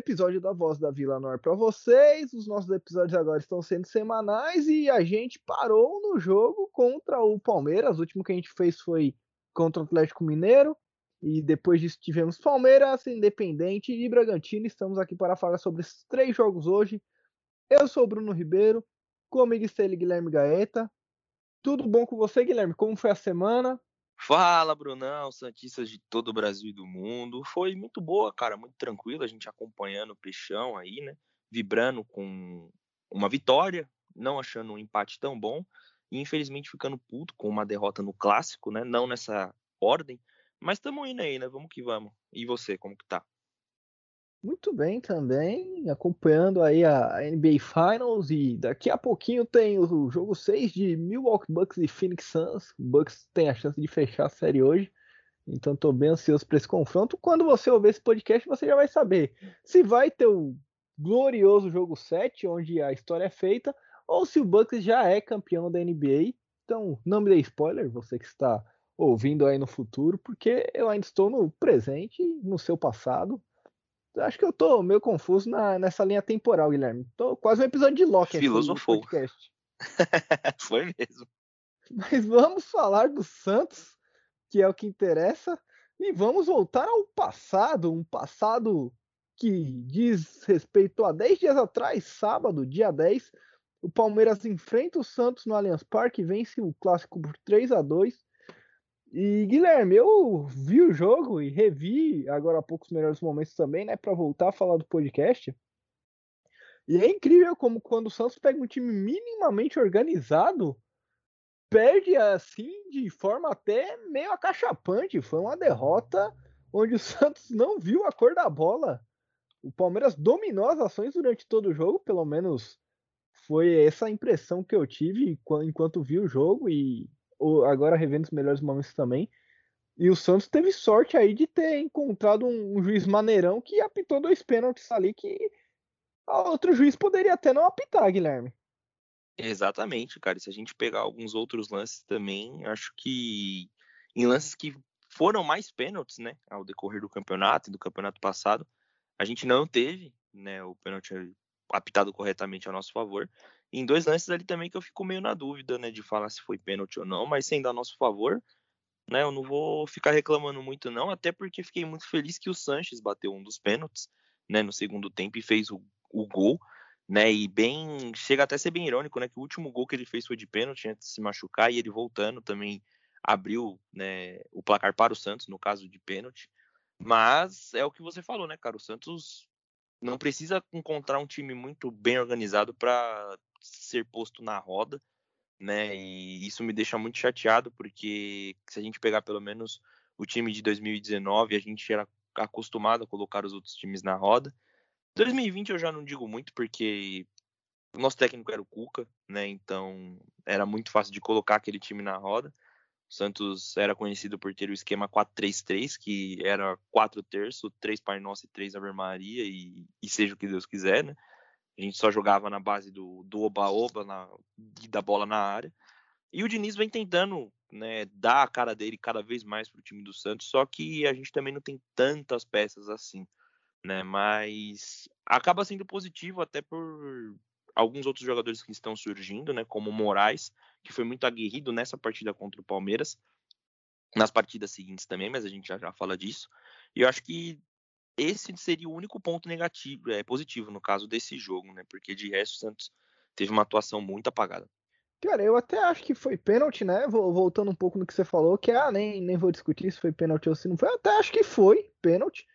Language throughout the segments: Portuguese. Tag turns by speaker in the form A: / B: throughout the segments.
A: Episódio da Voz da Vila Nor para vocês. Os nossos episódios agora estão sendo semanais e a gente parou no jogo contra o Palmeiras. O último que a gente fez foi contra o Atlético Mineiro. E depois disso tivemos Palmeiras, Independente e Bragantino. Estamos aqui para falar sobre esses três jogos hoje. Eu sou o Bruno Ribeiro, comigo está ele, Guilherme Gaeta. Tudo bom com você, Guilherme? Como foi a semana?
B: Fala, Brunão, Santistas de todo o Brasil e do mundo. Foi muito boa, cara, muito tranquilo, a gente acompanhando o Peixão aí, né? Vibrando com uma vitória, não achando um empate tão bom, e infelizmente ficando puto com uma derrota no clássico, né? Não nessa ordem, mas estamos indo aí, né? Vamos que vamos. E você, como que tá?
A: Muito bem também, acompanhando aí a NBA Finals e daqui a pouquinho tem o jogo 6 de Milwaukee Bucks e Phoenix Suns. O Bucks tem a chance de fechar a série hoje, então estou bem ansioso para esse confronto. Quando você ouvir esse podcast, você já vai saber se vai ter o glorioso jogo 7, onde a história é feita, ou se o Bucks já é campeão da NBA. Então, não me dê spoiler, você que está ouvindo aí no futuro, porque eu ainda estou no presente, no seu passado, Acho que eu tô meio confuso na, nessa linha temporal, Guilherme. Tô quase um episódio de Loki
B: Filosofou. aqui podcast. Foi mesmo.
A: Mas vamos falar do Santos, que é o que interessa, e vamos voltar ao passado, um passado que diz respeito a 10 dias atrás, sábado, dia 10, o Palmeiras enfrenta o Santos no Allianz Parque, vence o clássico por 3 a 2 e Guilherme, eu vi o jogo e revi agora há poucos melhores momentos também, né, para voltar a falar do podcast. E é incrível como quando o Santos pega um time minimamente organizado, perde assim de forma até meio acachapante. Foi uma derrota onde o Santos não viu a cor da bola. O Palmeiras dominou as ações durante todo o jogo, pelo menos foi essa a impressão que eu tive enquanto vi o jogo e agora revendo os melhores momentos também. E o Santos teve sorte aí de ter encontrado um, um juiz maneirão que apitou dois pênaltis ali que outro juiz poderia até não apitar, Guilherme.
B: Exatamente, cara. E se a gente pegar alguns outros lances também, acho que em lances que foram mais pênaltis, né, ao decorrer do campeonato e do campeonato passado, a gente não teve, né, o pênalti apitado corretamente a nosso favor em dois lances ali também que eu fico meio na dúvida, né, de falar se foi pênalti ou não, mas sendo a nosso favor, né, eu não vou ficar reclamando muito não, até porque fiquei muito feliz que o Sanches bateu um dos pênaltis, né, no segundo tempo e fez o, o gol, né, e bem, chega até a ser bem irônico, né, que o último gol que ele fez foi de pênalti antes de se machucar e ele voltando também abriu, né, o placar para o Santos no caso de pênalti. Mas é o que você falou, né, cara? O Santos não precisa encontrar um time muito bem organizado para ser posto na roda, né? E isso me deixa muito chateado, porque se a gente pegar pelo menos o time de 2019, a gente era acostumado a colocar os outros times na roda. 2020 eu já não digo muito, porque o nosso técnico era o Cuca, né? Então era muito fácil de colocar aquele time na roda. O Santos era conhecido por ter o esquema 4-3-3, que era 4 terços, 3 Pai Nosso e 3 Ave Maria, e, e seja o que Deus quiser, né? A gente só jogava na base do oba-oba da bola na área. E o Diniz vem tentando né, dar a cara dele cada vez mais para o time do Santos, só que a gente também não tem tantas peças assim. Né, mas acaba sendo positivo até por alguns outros jogadores que estão surgindo, né, como o Moraes, que foi muito aguerrido nessa partida contra o Palmeiras, nas partidas seguintes também, mas a gente já, já fala disso. E eu acho que esse seria o único ponto negativo, é positivo no caso desse jogo, né? Porque de resto o Santos teve uma atuação muito apagada.
A: Cara, eu até acho que foi pênalti, né? Voltando um pouco no que você falou, que ah, nem, nem vou discutir se foi pênalti ou se não foi. Eu até acho que foi pênalti.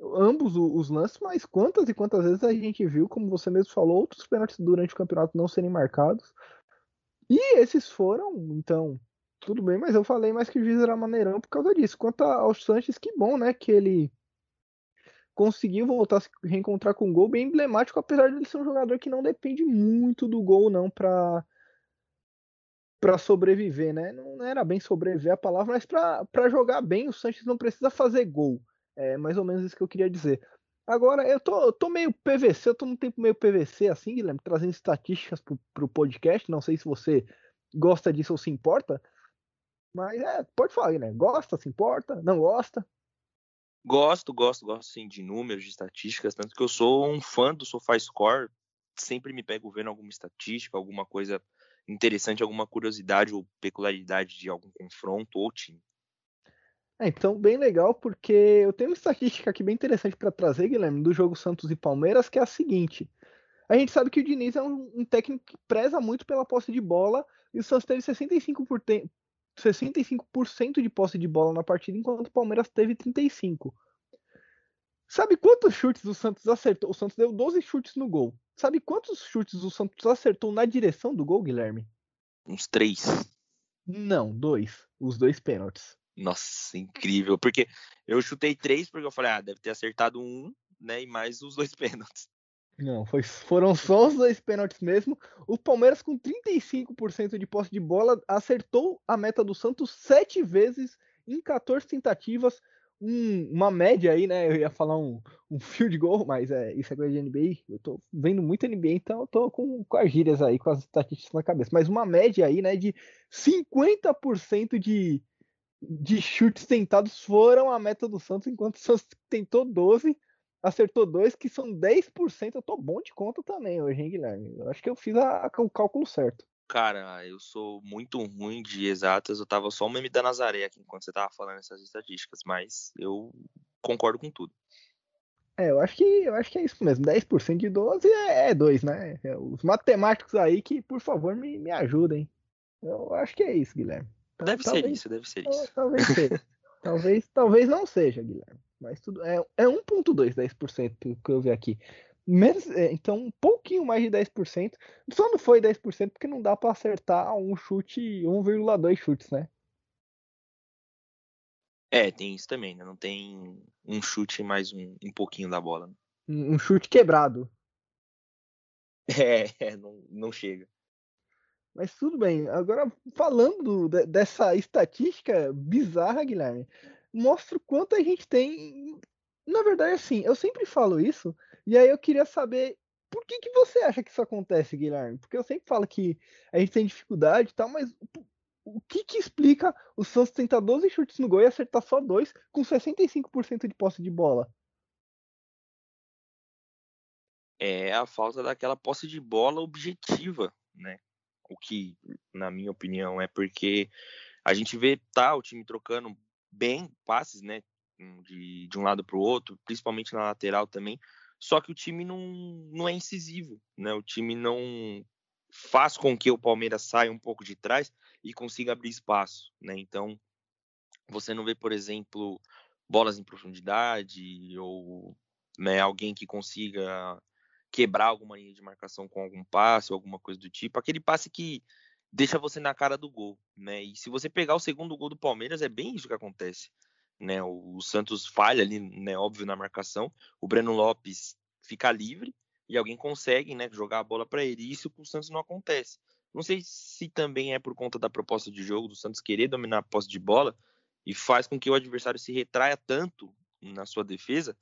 A: Ambos os lances, mas quantas e quantas vezes a gente viu, como você mesmo falou, outros pênaltis durante o campeonato não serem marcados. E esses foram, então, tudo bem, mas eu falei mais que o juiz era maneirão por causa disso. Quanto ao Sanches, que bom, né? Que ele conseguiu voltar a se reencontrar com um gol bem emblemático, apesar de ele ser um jogador que não depende muito do gol não para para sobreviver, né? Não era bem sobreviver a palavra, mas para jogar bem o Sanches não precisa fazer gol. É mais ou menos isso que eu queria dizer. Agora, eu tô, eu tô meio PVC, eu tô num tempo meio PVC assim, Guilherme, trazendo estatísticas pro, pro podcast. Não sei se você gosta disso ou se importa. Mas é, pode falar, né? Gosta, se importa, não gosta?
B: Gosto, gosto, gosto sim de números, de estatísticas, tanto que eu sou um fã do SofaScore, sempre me pego vendo alguma estatística, alguma coisa interessante, alguma curiosidade ou peculiaridade de algum confronto ou time.
A: É, então, bem legal, porque eu tenho uma estatística aqui bem interessante para trazer, Guilherme, do jogo Santos e Palmeiras, que é a seguinte. A gente sabe que o Diniz é um, um técnico que preza muito pela posse de bola, e o Santos teve 65%, 65% de posse de bola na partida, enquanto o Palmeiras teve 35%. Sabe quantos chutes o Santos acertou? O Santos deu 12 chutes no gol. Sabe quantos chutes o Santos acertou na direção do gol, Guilherme?
B: Uns três.
A: Não, dois. Os dois pênaltis.
B: Nossa, incrível. Porque eu chutei três porque eu falei, ah, deve ter acertado um, né? E mais os dois pênaltis.
A: Não, foi, foram só os dois pênaltis mesmo. O Palmeiras, com 35% de posse de bola, acertou a meta do Santos sete vezes em 14 tentativas. Um, uma média aí, né? Eu ia falar um, um field goal, mas é, isso é coisa de NBA. Eu tô vendo muito NBA, então eu tô com, com as gírias aí, com as estatísticas na cabeça. Mas uma média aí, né, de 50% de, de chutes tentados foram a meta do Santos, enquanto o Santos tentou 12 acertou dois, que são 10%. Eu tô bom de conta também hoje, hein, Guilherme? Eu acho que eu fiz a, a, o cálculo certo.
B: Cara, eu sou muito ruim de exatas. Eu tava só o meme da Nazaré aqui enquanto você tava falando essas estatísticas, mas eu concordo com tudo.
A: É, eu acho que eu acho que é isso mesmo. 10% de 12 é, é 2, né? É, os matemáticos aí que, por favor, me, me ajudem. Eu acho que é isso, Guilherme.
B: Deve talvez, ser isso, deve ser isso.
A: Talvez seja. talvez, talvez não seja, Guilherme. Mas tudo é, é 1,2, 10% que eu vi aqui. Menos, é, então, um pouquinho mais de 10%. Só não foi 10% porque não dá para acertar um chute, 1,2 chutes, né?
B: É, tem isso também, né? Não tem um chute mais um, um pouquinho da bola. Né?
A: Um chute quebrado.
B: É, é não, não chega.
A: Mas tudo bem. Agora, falando de, dessa estatística bizarra, Guilherme, mostra o quanto a gente tem. Na verdade, assim, eu sempre falo isso, e aí eu queria saber por que, que você acha que isso acontece, Guilherme? Porque eu sempre falo que a gente tem dificuldade e tal, mas o que que explica o Santos tentar 12 chutes no gol e acertar só dois com 65% de posse de bola?
B: É a falta daquela posse de bola objetiva, né? O que, na minha opinião, é porque a gente vê tá o time trocando bem passes, né? De, de um lado para o outro, principalmente na lateral também. Só que o time não, não é incisivo, né? O time não faz com que o Palmeiras saia um pouco de trás e consiga abrir espaço, né? Então, você não vê, por exemplo, bolas em profundidade ou né, alguém que consiga quebrar alguma linha de marcação com algum passe ou alguma coisa do tipo. Aquele passe que deixa você na cara do gol, né? E se você pegar o segundo gol do Palmeiras, é bem isso que acontece, né? O, Santos falha ali, né? Óbvio na marcação, o Breno Lopes fica livre e alguém consegue, né? Jogar a bola para ele. E isso com o Santos não acontece. Não sei se também é por conta da proposta de jogo do Santos querer dominar a posse de bola e faz com que o adversário se retraia tanto na sua defesa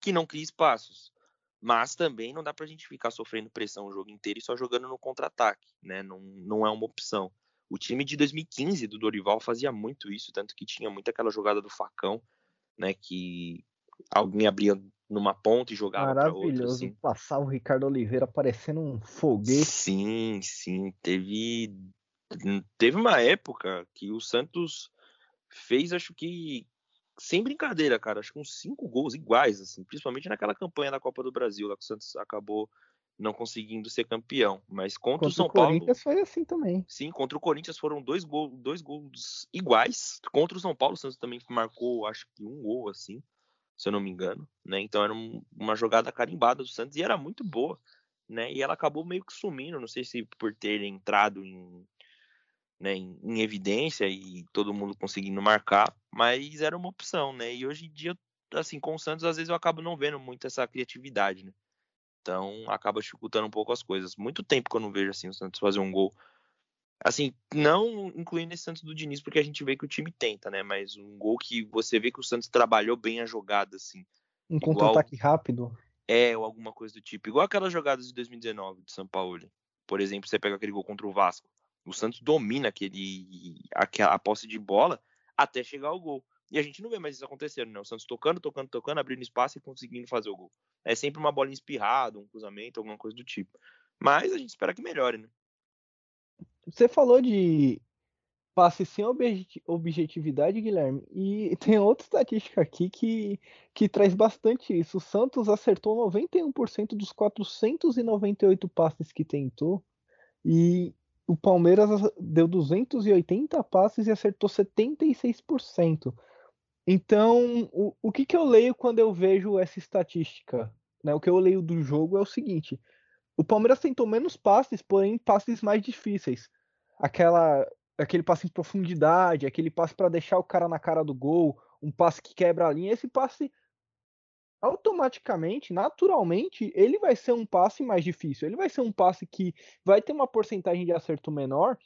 B: que não crie espaços. Mas também não dá para a gente ficar sofrendo pressão o jogo inteiro e só jogando no contra-ataque, né? Não, não é uma opção. O time de 2015 do Dorival fazia muito isso, tanto que tinha muito aquela jogada do facão, né? Que alguém abria numa ponta e jogava para outra. Maravilhoso, assim.
A: passar o Ricardo Oliveira parecendo um foguete.
B: Sim, sim. Teve, teve uma época que o Santos fez, acho que sem brincadeira, cara, acho que uns cinco gols iguais, assim, principalmente naquela campanha da Copa do Brasil, lá que o Santos acabou não conseguindo ser campeão. Mas contra, contra o São o Paulo.
A: Corinthians foi assim também.
B: Sim, contra o Corinthians foram dois, gol, dois gols iguais. Contra o São Paulo, o Santos também marcou, acho que um gol, assim, se eu não me engano. Né? Então era um, uma jogada carimbada do Santos e era muito boa. Né? E ela acabou meio que sumindo, não sei se por ter entrado em né, em, em, evidência e todo mundo conseguindo marcar, mas era uma opção, né? E hoje em dia, assim, com o Santos, às vezes eu acabo não vendo muito essa criatividade, né? Então acaba dificultando um pouco as coisas. Muito tempo que eu não vejo assim o Santos fazer um gol. Assim, não incluindo esse Santos do Diniz, porque a gente vê que o time tenta, né? Mas um gol que você vê que o Santos trabalhou bem a jogada, assim.
A: Um contra-ataque rápido.
B: É, ou alguma coisa do tipo. Igual aquelas jogadas de 2019 de São Paulo. Por exemplo, você pega aquele gol contra o Vasco o Santos domina aquele, aquela, a posse de bola até chegar ao gol. E a gente não vê mais isso acontecendo, né? O Santos tocando, tocando, tocando, abrindo espaço e conseguindo fazer o gol. É sempre uma bola espirrada, um cruzamento, alguma coisa do tipo. Mas a gente espera que melhore, né?
A: Você falou de passe sem objetividade, Guilherme, e tem outra estatística aqui que, que traz bastante isso. O Santos acertou 91% dos 498 passes que tentou, e o Palmeiras deu 280 passes e acertou 76%. Então, o, o que, que eu leio quando eu vejo essa estatística? Né? O que eu leio do jogo é o seguinte: o Palmeiras tentou menos passes, porém passes mais difíceis. Aquela, aquele passe em profundidade, aquele passe para deixar o cara na cara do gol, um passe que quebra a linha. Esse passe automaticamente, naturalmente, ele vai ser um passe mais difícil. Ele vai ser um passe que vai ter uma porcentagem de acerto menor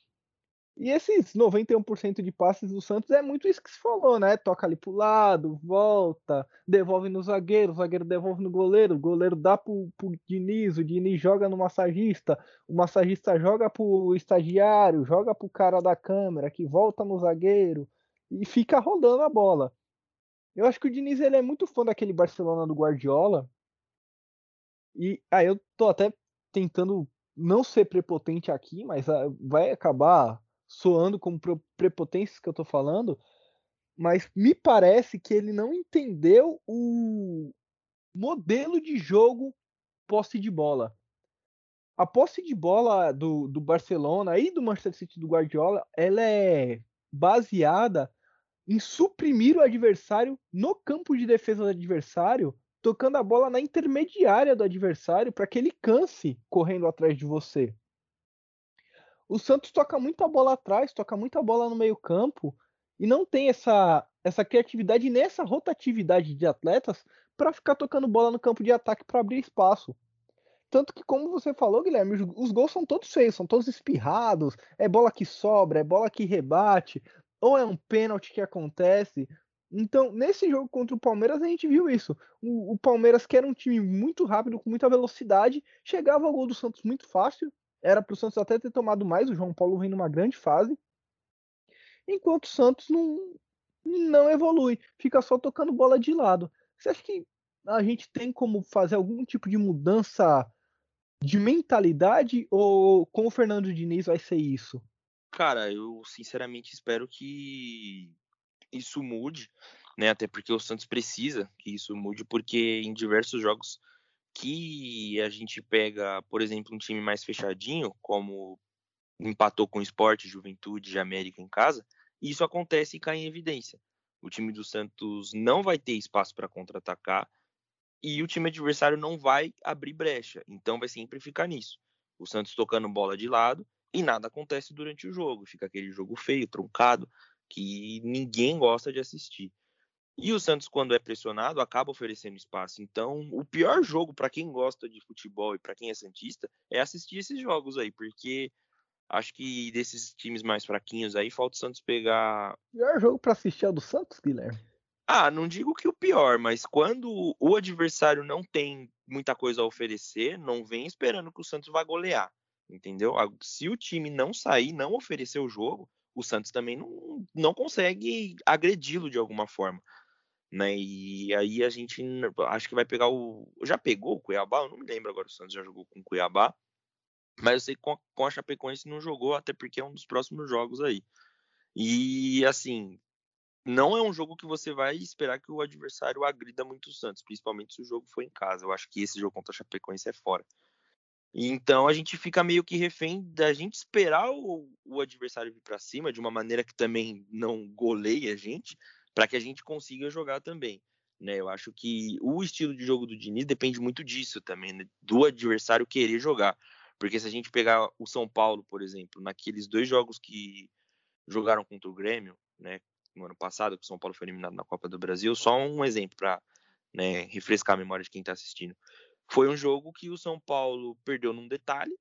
A: e esses 91% de passes do Santos é muito isso que se falou, né? Toca ali pro lado, volta, devolve no zagueiro, o zagueiro devolve no goleiro, o goleiro dá pro, pro Diniz, o Diniz joga no massagista, o massagista joga pro estagiário, joga pro cara da câmera, que volta no zagueiro e fica rodando a bola. Eu acho que o Diniz ele é muito fã daquele Barcelona do Guardiola. E aí ah, eu tô até tentando não ser prepotente aqui, mas ah, vai acabar soando como prepotências que eu tô falando, mas me parece que ele não entendeu o modelo de jogo posse de bola. A posse de bola do, do Barcelona e do Manchester City do Guardiola, ela é baseada em suprimir o adversário no campo de defesa do adversário, tocando a bola na intermediária do adversário para que ele canse correndo atrás de você. O Santos toca muita bola atrás, toca muita bola no meio-campo e não tem essa, essa criatividade nessa rotatividade de atletas para ficar tocando bola no campo de ataque para abrir espaço. Tanto que, como você falou, Guilherme, os, gols são todos feios, são todos espirrados, é bola que sobra, é bola que rebate, ou é um pênalti que acontece. Então, nesse jogo contra o Palmeiras, a gente viu isso. O, o, Palmeiras, que era um time muito rápido, com muita velocidade, chegava ao gol do Santos muito fácil era para o Santos até ter tomado mais. O João Paulo vem numa grande fase. Enquanto o Santos não, não evolui, fica só tocando bola de lado. Você acha que a gente tem como fazer algum tipo de mudança de mentalidade ou com o Fernando Diniz vai ser isso?
B: Cara, eu sinceramente espero que isso mude, né? Até porque o Santos precisa que isso mude, porque em diversos jogos que a gente pega, por exemplo, um time mais fechadinho, como empatou com o Esporte, Juventude e América em casa, isso acontece e cai em evidência. O time do Santos não vai ter espaço para contra-atacar e o time adversário não vai abrir brecha. Então vai sempre ficar nisso. O Santos tocando bola de lado e nada acontece durante o jogo. Fica aquele jogo feio, truncado, que ninguém gosta de assistir. E o Santos, quando é pressionado, acaba oferecendo espaço. Então, o pior jogo para quem gosta de futebol e para quem é santista é assistir esses jogos aí, porque acho que desses times mais fraquinhos aí falta o Santos pegar.
A: O pior jogo para assistir é o do Santos, Guilherme?
B: Ah, não digo que o pior, mas quando o adversário não tem muita coisa a oferecer, não vem esperando que o Santos vá golear, entendeu? Se o time não sair, não oferecer o jogo, o Santos também não, não consegue agredi-lo de alguma forma né? E aí a gente acho que vai pegar o. Já pegou o Cuiabá? Eu não me lembro agora. O Santos já jogou com o Cuiabá. Mas eu sei que com a, Chapecoense não jogou, até porque é um dos próximos jogos aí. E assim, não é um jogo que você vai esperar que o adversário agrida muito o Santos, principalmente se o jogo for em casa. Eu acho que esse jogo contra a Chapecoense é fora. Então a gente fica meio que refém da gente esperar o, o adversário vir para cima de uma maneira que também não goleie a gente, para que a gente consiga jogar também. Né? Eu acho que o estilo de jogo do Diniz depende muito disso também, né? do adversário querer jogar. Porque se a gente pegar o São Paulo, por exemplo, naqueles dois jogos que jogaram contra o Grêmio, né, no ano passado, que o São Paulo foi eliminado na Copa do Brasil, só um exemplo para né, refrescar a memória de quem está assistindo. Foi um jogo que o São Paulo perdeu num detalhe,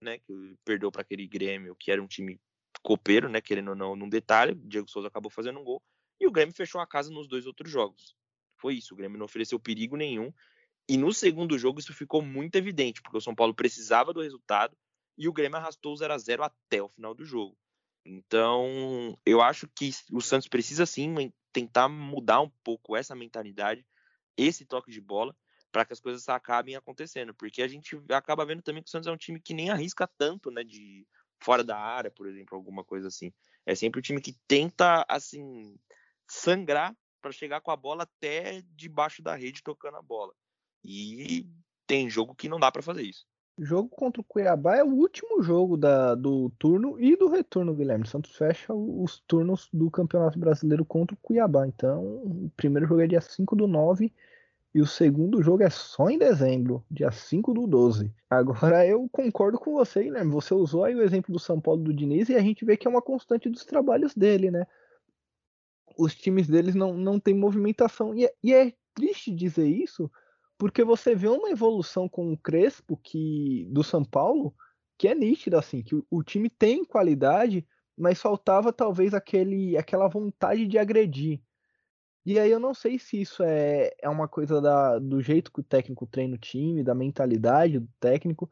B: né, que perdeu para aquele Grêmio, que era um time copeiro, né, querendo ou não, num detalhe. Diego Souza acabou fazendo um gol. E o Grêmio fechou a casa nos dois outros jogos. Foi isso, o Grêmio não ofereceu perigo nenhum. E no segundo jogo isso ficou muito evidente, porque o São Paulo precisava do resultado e o Grêmio arrastou o 0 a 0 até o final do jogo. Então, eu acho que o Santos precisa sim tentar mudar um pouco essa mentalidade, esse toque de bola, para que as coisas acabem acontecendo. Porque a gente acaba vendo também que o Santos é um time que nem arrisca tanto, né? De fora da área, por exemplo, alguma coisa assim. É sempre o time que tenta, assim, sangrar para chegar com a bola até debaixo da rede tocando a bola. E tem jogo que não dá para fazer isso.
A: O jogo contra o Cuiabá é o último jogo da, do turno e do retorno, Guilherme. Santos fecha os turnos do Campeonato Brasileiro contra o Cuiabá. Então, o primeiro jogo é dia 5 do 9 e o segundo jogo é só em dezembro, dia 5 do 12. Agora eu concordo com você, Guilherme. Você usou aí o exemplo do São Paulo do Diniz e a gente vê que é uma constante dos trabalhos dele, né? Os times deles não, não têm movimentação. E é, e é triste dizer isso, porque você vê uma evolução com o Crespo que do São Paulo que é nítida assim, que o, o time tem qualidade, mas faltava talvez aquele aquela vontade de agredir. E aí eu não sei se isso é, é uma coisa da, do jeito que o técnico treina o time, da mentalidade do técnico.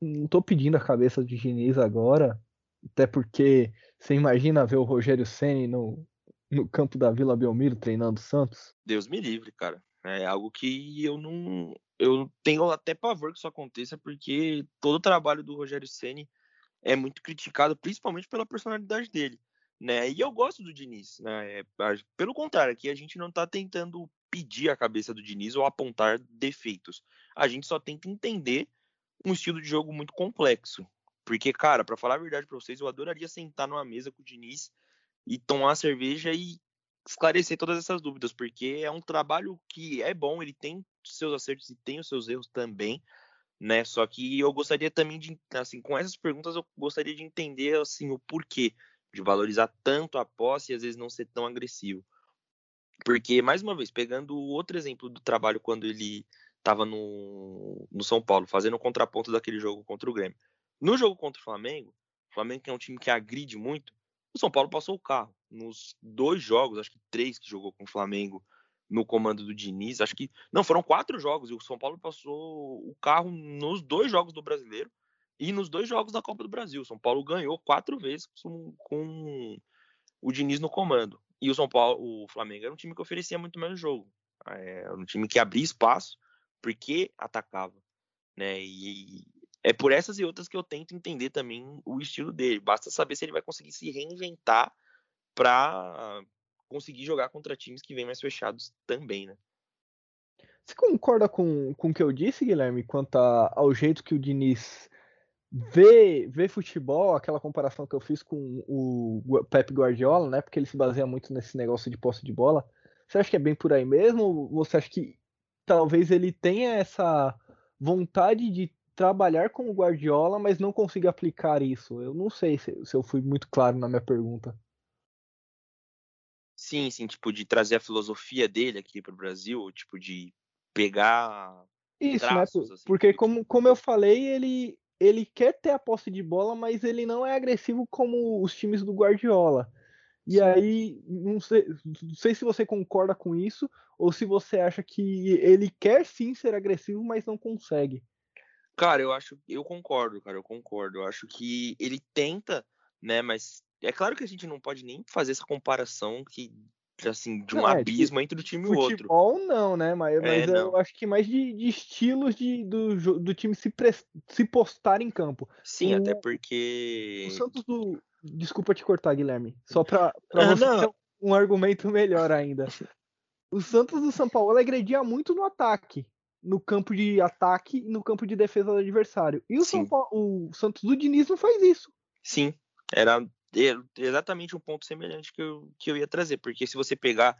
A: Não tô pedindo a cabeça de Diniz agora, até porque você imagina ver o Rogério Ceni no, no campo da Vila Belmiro treinando o Santos?
B: Deus me livre, cara. É algo que eu não. Eu tenho até pavor que isso aconteça, porque todo o trabalho do Rogério Ceni é muito criticado, principalmente pela personalidade dele. Né? E eu gosto do Diniz. Né? É, pelo contrário, aqui a gente não está tentando pedir a cabeça do Diniz ou apontar defeitos. A gente só tenta entender um estilo de jogo muito complexo. Porque, cara, para falar a verdade para vocês, eu adoraria sentar numa mesa com o Diniz e tomar cerveja e esclarecer todas essas dúvidas, porque é um trabalho que é bom, ele tem seus acertos e tem os seus erros também, né? Só que eu gostaria também de, assim, com essas perguntas eu gostaria de entender assim o porquê de valorizar tanto a posse e às vezes não ser tão agressivo. Porque mais uma vez, pegando outro exemplo do trabalho quando ele estava no, no São Paulo, fazendo o contraponto daquele jogo contra o Grêmio. No jogo contra o Flamengo, o Flamengo que é um time que agride muito, o São Paulo passou o carro. Nos dois jogos, acho que três que jogou com o Flamengo no comando do Diniz, acho que. Não, foram quatro jogos e o São Paulo passou o carro nos dois jogos do brasileiro e nos dois jogos da Copa do Brasil. O São Paulo ganhou quatro vezes com, com o Diniz no comando. E o São Paulo, o Flamengo era um time que oferecia muito menos jogo. É, era um time que abria espaço porque atacava. Né? E é por essas e outras que eu tento entender também o estilo dele. Basta saber se ele vai conseguir se reinventar para conseguir jogar contra times que vêm mais fechados também, né?
A: Você concorda com, com o que eu disse, Guilherme, quanto a, ao jeito que o Diniz vê, vê futebol, aquela comparação que eu fiz com o Pep Guardiola, né? Porque ele se baseia muito nesse negócio de posse de bola. Você acha que é bem por aí mesmo? Ou você acha que talvez ele tenha essa vontade de trabalhar com o Guardiola, mas não consiga aplicar isso. Eu não sei se, se eu fui muito claro na minha pergunta.
B: Sim, sim, tipo, de trazer a filosofia dele aqui para o Brasil, tipo, de pegar.
A: Isso, né, traços, né? Assim, Porque, como, como eu falei, ele, ele quer ter a posse de bola, mas ele não é agressivo como os times do Guardiola. E aí, não sei, não sei se você concorda com isso, ou se você acha que ele quer sim ser agressivo, mas não consegue.
B: Cara, eu acho, eu concordo, cara, eu concordo. Eu acho que ele tenta, né, mas é claro que a gente não pode nem fazer essa comparação que assim, de um não, é, abismo entre o time e o outro.
A: Futebol não, né? Mas, é, mas não. eu acho que mais de, de estilos de, do, do time se, pre, se postar em campo.
B: Sim, o, até porque.
A: O Santos do. Desculpa te cortar, Guilherme. Só pra, pra ah, você ter um argumento melhor ainda. O Santos do São Paulo agredia muito no ataque no campo de ataque e no campo de defesa do adversário. E o, São Paulo, o Santos do Diniz não faz isso.
B: Sim, era exatamente um ponto semelhante que eu, que eu ia trazer, porque se você pegar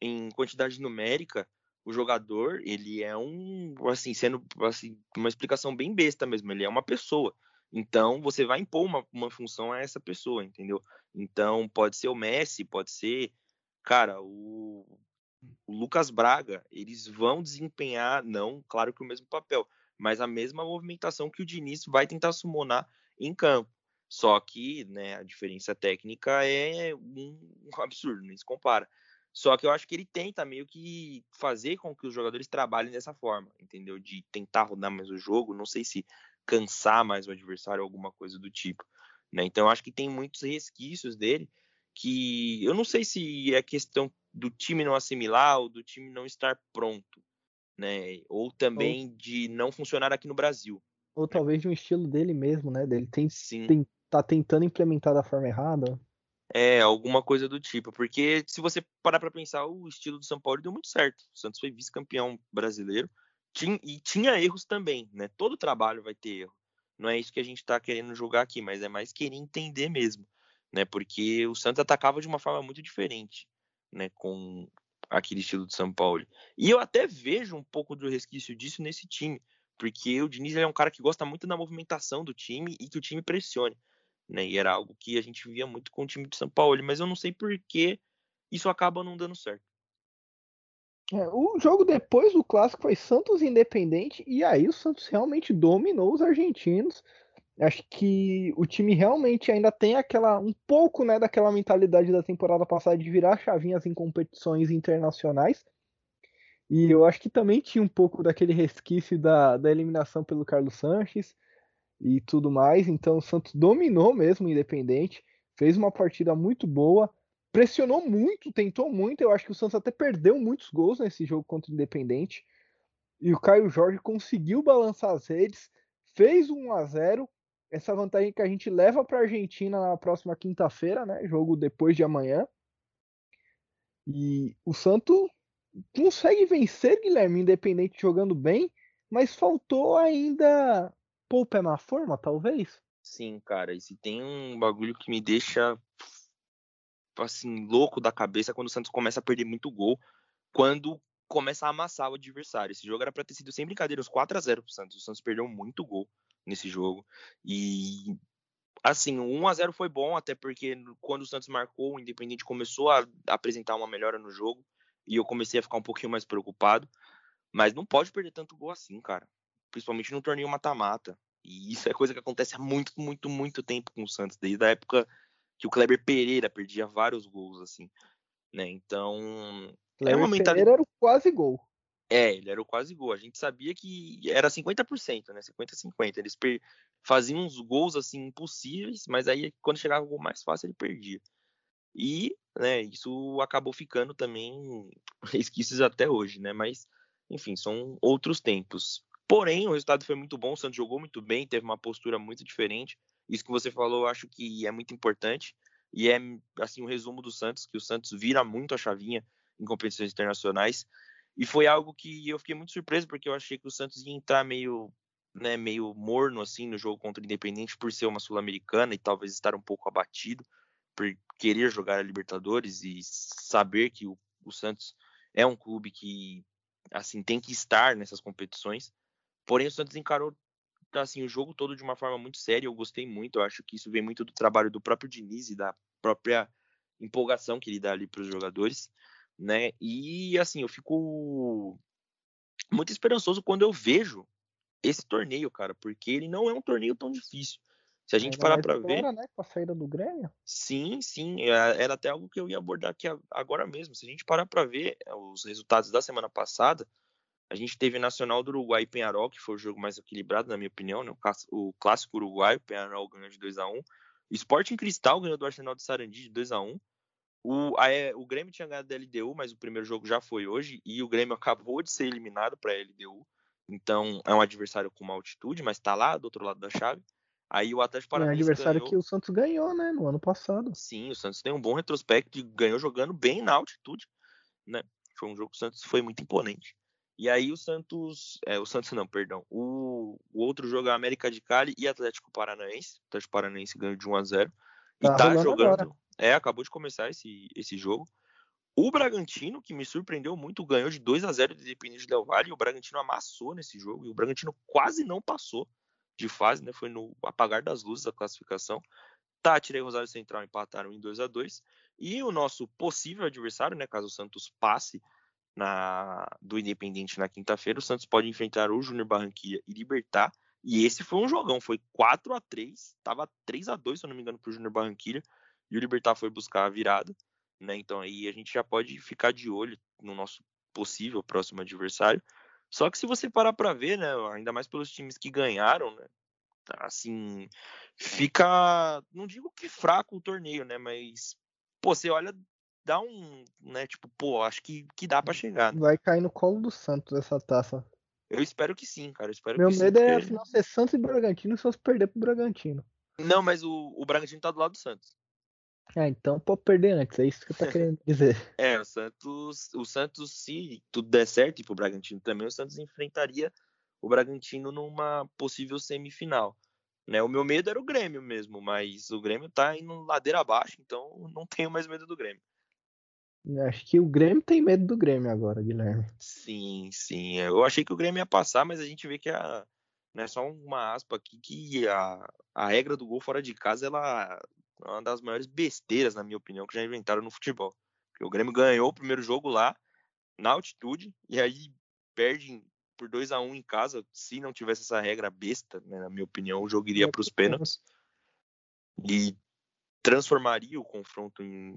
B: em quantidade numérica, o jogador, ele é um, assim, sendo assim, uma explicação bem besta mesmo, ele é uma pessoa. Então, você vai impor uma, uma função a essa pessoa, entendeu? Então, pode ser o Messi, pode ser, cara, o o Lucas Braga, eles vão desempenhar, não, claro que o mesmo papel, mas a mesma movimentação que o Diniz vai tentar summonar em campo. Só que, né, a diferença técnica é um, absurdo, nem se compara. Só que eu acho que ele tenta meio que fazer com que os jogadores trabalhem dessa forma, entendeu? De tentar rodar mais o jogo, não sei se cansar mais o adversário ou alguma coisa do tipo. Né? Então eu acho que tem muitos resquícios dele que eu não sei se é questão do time não assimilar ou do time não estar pronto, né? Ou também ou, de não funcionar aqui no Brasil.
A: Ou talvez de um estilo dele mesmo, né? Dele tem, Sim. tem tá tentando implementar da forma errada.
B: É, alguma coisa do tipo. Porque se você parar para pensar, o estilo do São Paulo deu muito certo. O Santos foi vice-campeão brasileiro tinha, e tinha erros também, né? Todo trabalho vai ter erro. Não é isso que a gente está querendo julgar aqui, mas é mais querer entender mesmo, né? Porque o Santos atacava de uma forma muito diferente, né? Com aquele estilo do São Paulo. E eu até vejo um pouco do resquício disso nesse time, porque o Diniz é um cara que gosta muito da movimentação do time e que o time pressione né? E era algo que a gente via muito com o time de São Paulo, mas eu não sei por que isso acaba não dando certo.
A: É, o jogo depois do clássico foi Santos Independente e aí o Santos realmente dominou os argentinos. Acho que o time realmente ainda tem aquela um pouco, né, daquela mentalidade da temporada passada de virar chavinhas em competições internacionais. E eu acho que também tinha um pouco daquele resquício da, da eliminação pelo Carlos Sanches e tudo mais. Então o Santos dominou mesmo o Independente, fez uma partida muito boa, pressionou muito, tentou muito. Eu acho que o Santos até perdeu muitos gols nesse jogo contra o Independente. E o Caio Jorge conseguiu balançar as redes, fez 1 a 0 essa vantagem que a gente leva para a Argentina na próxima quinta-feira, né? Jogo depois de amanhã. E o Santos consegue vencer Guilherme Independente jogando bem, mas faltou ainda o pé na forma, talvez?
B: Sim, cara. E se tem um bagulho que me deixa assim, louco da cabeça quando o Santos começa a perder muito gol, quando começa a amassar o adversário. Esse jogo era para ter sido sem brincadeira, uns 4 a 0 pro Santos. O Santos perdeu muito gol nesse jogo. E assim, o 1 a 0 foi bom, até porque quando o Santos marcou, o Independente começou a apresentar uma melhora no jogo e eu comecei a ficar um pouquinho mais preocupado. Mas não pode perder tanto gol assim, cara principalmente no torneio mata-mata. E isso é coisa que acontece há muito, muito, muito tempo com o Santos, desde a época que o Kleber Pereira perdia vários gols, assim, né? Então,
A: Kleber é uma mentalidade... Pereira era o quase gol.
B: É, ele era o quase gol. A gente sabia que era 50%, né? 50-50. Eles per... faziam uns gols, assim, impossíveis, mas aí, quando chegava o gol mais fácil, ele perdia. E, né, isso acabou ficando também resquícios até hoje, né? Mas, enfim, são outros tempos. Porém, o resultado foi muito bom, o Santos jogou muito bem, teve uma postura muito diferente. Isso que você falou, eu acho que é muito importante. E é assim o um resumo do Santos, que o Santos vira muito a chavinha em competições internacionais. E foi algo que eu fiquei muito surpreso, porque eu achei que o Santos ia entrar meio, né, meio morno assim no jogo contra o Independente por ser uma sul-americana e talvez estar um pouco abatido por querer jogar a Libertadores e saber que o, o Santos é um clube que assim tem que estar nessas competições. Porém, o Santos encarou assim, o jogo todo de uma forma muito séria. Eu gostei muito. Eu acho que isso vem muito do trabalho do próprio Diniz e da própria empolgação que ele dá ali para os jogadores, né? E assim, eu fico muito esperançoso quando eu vejo esse torneio, cara, porque ele não é um torneio tão difícil. Se a gente Ainda parar para ver,
A: né, com a saída do Grêmio.
B: Sim, sim, é, era até algo que eu ia abordar aqui agora mesmo. Se a gente parar para ver é, os resultados da semana passada, a gente teve Nacional do Uruguai e Penharol, que foi o jogo mais equilibrado, na minha opinião, né? o clássico uruguaio, o Penharol ganhou de 2 a 1 O Sporting Cristal ganhou do Arsenal de Sarandi de 2 a 1 o, a, o Grêmio tinha ganhado da LDU, mas o primeiro jogo já foi hoje, e o Grêmio acabou de ser eliminado para a LDU. Então é um adversário com uma altitude, mas está lá do outro lado da chave. Aí o Atlético Paranaense.
A: É um adversário ganhou... que o Santos ganhou, né? No ano passado.
B: Sim, o Santos tem um bom retrospecto e ganhou jogando bem na altitude, né? Foi um jogo que o Santos foi muito imponente. E aí o Santos, é, o Santos não, perdão, o, o, outro jogo é América de Cali e Atlético Paranaense. O Atlético Paranaense ganhou de 1 a 0 e tá, tá jogando. Agora. É, acabou de começar esse, esse jogo. O Bragantino, que me surpreendeu muito, ganhou de 2 a 0 de Independente Del Valle e o Bragantino amassou nesse jogo. E o Bragantino quase não passou de fase, né? Foi no apagar das luzes da classificação. Tátira e Rosário Central empataram em 2 a 2 E o nosso possível adversário, né? Caso o Santos passe na, do Independente na quinta-feira, o Santos pode enfrentar o Júnior Barranquilla e Libertar. E esse foi um jogão, foi 4 a 3 tava 3 a 2 se eu não me engano, pro Júnior Barranquilla, e o Libertar foi buscar a virada, né? Então aí a gente já pode ficar de olho no nosso possível próximo adversário. Só que se você parar para ver, né, ainda mais pelos times que ganharam, né, assim, fica, não digo que fraco o torneio, né, mas pô, você olha dá um, né, tipo, pô, acho que, que dá para chegar. Né?
A: Vai cair no colo do Santos essa taça.
B: Eu espero que sim, cara. espero
A: Meu medo
B: sim,
A: é afinal ser Santos e Bragantino se fosse perder pro Bragantino.
B: Não, mas o, o Bragantino tá do lado do Santos.
A: Ah, então pode perder antes, é isso que eu tô querendo dizer.
B: É, o Santos, o Santos, se tudo der certo e pro Bragantino também, o Santos enfrentaria o Bragantino numa possível semifinal. Né? O meu medo era o Grêmio mesmo, mas o Grêmio tá indo ladeira abaixo, então não tenho mais medo do Grêmio.
A: Acho que o Grêmio tem medo do Grêmio agora, Guilherme.
B: Sim, sim. Eu achei que o Grêmio ia passar, mas a gente vê que a, né, só uma aspa aqui, que a, a regra do gol fora de casa ela é uma das maiores besteiras, na minha opinião, que já inventaram no futebol. Porque o Grêmio ganhou o primeiro jogo lá, na altitude, e aí perde por 2 a 1 um em casa. Se não tivesse essa regra besta, né, na minha opinião, o jogo iria para os pênaltis. E transformaria o confronto em,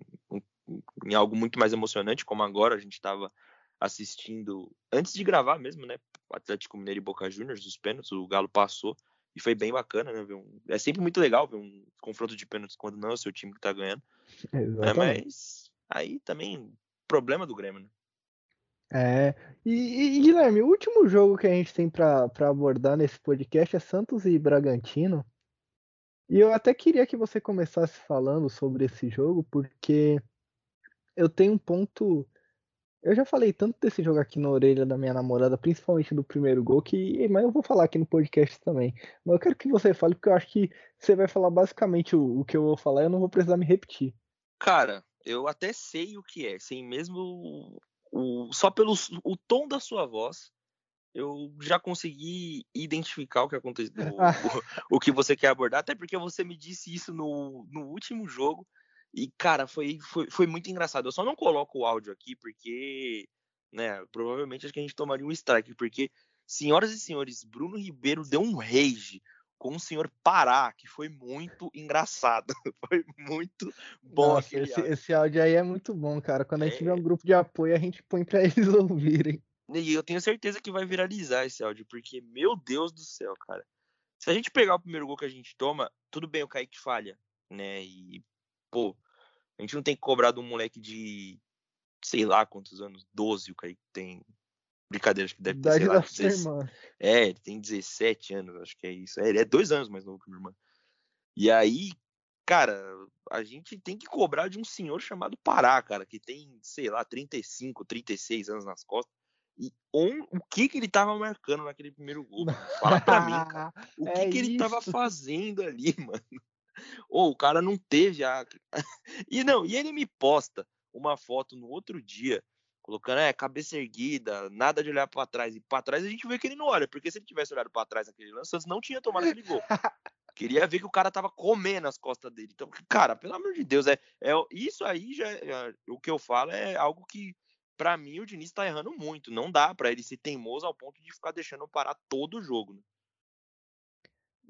B: em algo muito mais emocionante, como agora a gente estava assistindo antes de gravar mesmo, né? Atlético Mineiro e Boca Juniors, os pênaltis, o Galo passou e foi bem bacana, né? Um... é sempre muito legal ver um confronto de pênaltis quando não é o seu time que tá ganhando. É, mas aí também problema do Grêmio, né?
A: É, e, e, Guilherme, o último jogo que a gente tem para abordar nesse podcast é Santos e Bragantino. E eu até queria que você começasse falando sobre esse jogo, porque eu tenho um ponto eu já falei tanto desse jogo aqui na orelha da minha namorada, principalmente do primeiro gol, que. Mas eu vou falar aqui no podcast também. Mas eu quero que você fale, porque eu acho que você vai falar basicamente o, o que eu vou falar e eu não vou precisar me repetir.
B: Cara, eu até sei o que é, sem mesmo. O, só pelo o tom da sua voz, eu já consegui identificar o que aconteceu, o, o, que você quer abordar, até porque você me disse isso no, no último jogo e, cara, foi, foi, foi muito engraçado. Eu só não coloco o áudio aqui porque, né, provavelmente acho que a gente tomaria um strike, porque, senhoras e senhores, Bruno Ribeiro deu um rage com o senhor Pará, que foi muito engraçado. Foi muito bom
A: Nossa, esse, áudio. esse, áudio aí é muito bom, cara. Quando a gente é... vê um grupo de apoio, a gente põe para eles ouvirem.
B: E eu tenho certeza que vai viralizar esse áudio, porque, meu Deus do céu, cara. Se a gente pegar o primeiro gol que a gente toma, tudo bem, o Kaique falha, né? E pô, a gente não tem que cobrar de um moleque de sei lá quantos anos, 12 o Kaique tem. Brincadeira, acho que deve ter, sei lá, 16, É, ele tem 17 anos, acho que é isso. É, ele é dois anos mais novo que minha irmã. E aí, cara, a gente tem que cobrar de um senhor chamado Pará, cara, que tem, sei lá, 35, 36 anos nas costas. E on, o que que ele tava marcando naquele primeiro gol? Fala pra mim, cara. O que, é que ele tava fazendo ali, mano? Ou o cara não teve a. e não, e ele me posta uma foto no outro dia, colocando, é, cabeça erguida, nada de olhar para trás. E para trás a gente vê que ele não olha, porque se ele tivesse olhado para trás naquele lance, não tinha tomado aquele gol. Queria ver que o cara tava comendo as costas dele. Então, cara, pelo amor de Deus, é, é isso aí já é, o que eu falo é algo que para mim o Diniz tá errando muito. Não dá para ele ser teimoso ao ponto de ficar deixando parar todo o jogo. Né?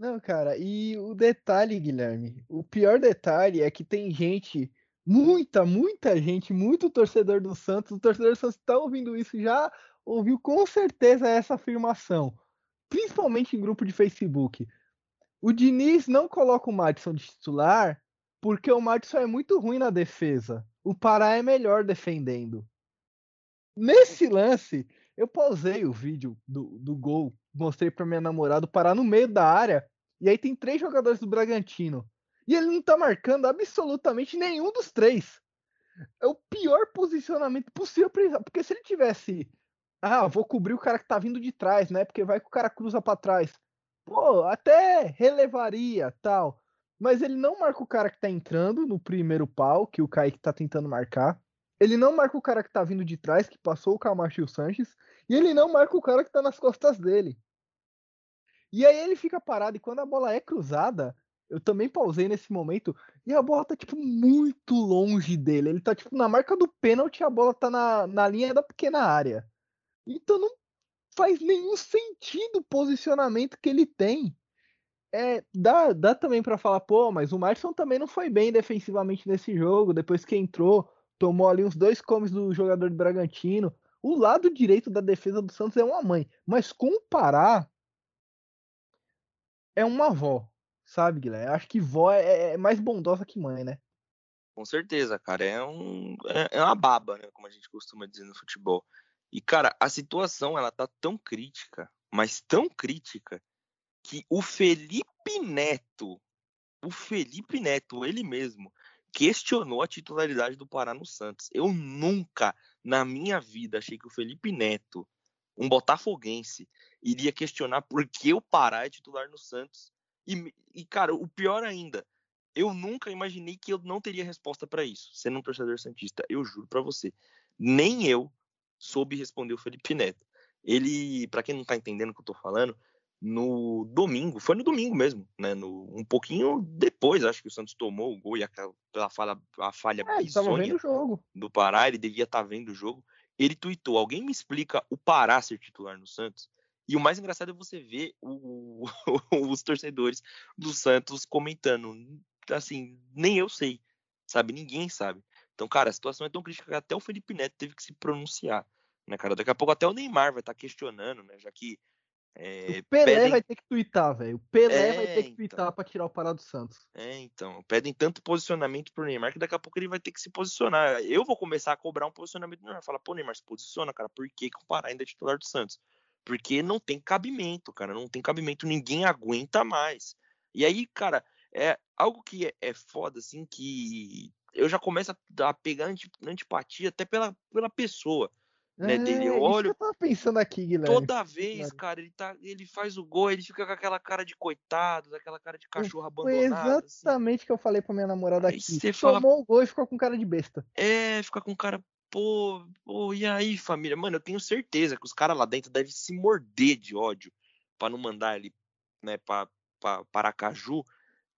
A: Não, cara, e o detalhe, Guilherme, o pior detalhe é que tem gente, muita, muita gente, muito torcedor do Santos, o torcedor do Santos está ouvindo isso, já ouviu com certeza essa afirmação, principalmente em grupo de Facebook. O Diniz não coloca o Madison de titular porque o Madison é muito ruim na defesa. O Pará é melhor defendendo. Nesse lance, eu pausei o vídeo do, do gol, mostrei para minha namorada parar no meio da área e aí tem três jogadores do Bragantino. E ele não tá marcando absolutamente nenhum dos três. É o pior posicionamento possível. Porque se ele tivesse. Ah, vou cobrir o cara que tá vindo de trás, né? Porque vai que o cara cruza para trás. Pô, até relevaria tal. Mas ele não marca o cara que tá entrando no primeiro pau, que o Kaique tá tentando marcar. Ele não marca o cara que tá vindo de trás, que passou o Camacho e o Sanches. E ele não marca o cara que tá nas costas dele. E aí ele fica parado, e quando a bola é cruzada, eu também pausei nesse momento, e a bola tá, tipo, muito longe dele. Ele tá, tipo, na marca do pênalti, a bola tá na, na linha da pequena área. Então não faz nenhum sentido o posicionamento que ele tem. É, dá, dá também para falar, pô, mas o Marson também não foi bem defensivamente nesse jogo, depois que entrou, tomou ali uns dois comes do jogador do Bragantino. O lado direito da defesa do Santos é uma mãe, mas comparar é uma avó, sabe, Guilherme? Acho que vó é, é, mais bondosa que mãe, né?
B: Com certeza, cara. É, um, é, é uma baba, né? Como a gente costuma dizer no futebol. E, cara, a situação ela tá tão crítica, mas tão crítica, que o Felipe Neto, o Felipe Neto, ele mesmo, questionou a titularidade do Pará no Santos. Eu nunca, na minha vida, achei que o Felipe Neto, um botafoguense, iria questionar por que o Pará é titular no Santos. E, e cara, o pior ainda, eu nunca imaginei que eu não teria resposta para isso, sendo um torcedor santista. Eu juro para você, nem eu soube responder o Felipe Neto. Ele, para quem não tá entendendo o que eu tô falando, no domingo, foi no domingo mesmo, né? No, um pouquinho depois, acho que o Santos tomou o gol e aquela, pela falha, a falha
A: é, bizonha
B: do Pará, ele devia estar tá vendo o jogo. Ele tweetou: alguém me explica o Pará ser titular no Santos? E o mais engraçado é você ver o, os torcedores do Santos comentando. Assim, nem eu sei, sabe? Ninguém sabe. Então, cara, a situação é tão crítica que até o Felipe Neto teve que se pronunciar, né, cara? Daqui a pouco até o Neymar vai estar questionando, né? Já que.
A: É, o Pelé pedem... vai ter que twittar, velho. O Pelé é, vai ter que twittar então... pra tirar o Pará do Santos.
B: É, então. Pedem tanto posicionamento pro Neymar que daqui a pouco ele vai ter que se posicionar. Eu vou começar a cobrar um posicionamento do Neymar. Falar, pô, Neymar, se posiciona, cara. Por que, que o Pará ainda é titular do Santos? Porque não tem cabimento, cara. Não tem cabimento. Ninguém aguenta mais. E aí, cara, é algo que é, é foda, assim, que eu já começo a pegar antipatia até pela, pela pessoa. Né, dele. Eu olho.
A: eu tava pensando aqui, Guilherme.
B: Toda vez, cara, ele, tá, ele faz o gol, ele fica com aquela cara de coitado, aquela cara de cachorro abandonado. Foi
A: assim. exatamente o assim. que eu falei pra minha namorada
B: aí
A: aqui.
B: Você fala...
A: Tomou o gol e ficou com cara de besta.
B: É, fica com cara, pô, pô, e aí, família? Mano, eu tenho certeza que os caras lá dentro devem se morder de ódio pra não mandar ele, né, pra, pra Paracaju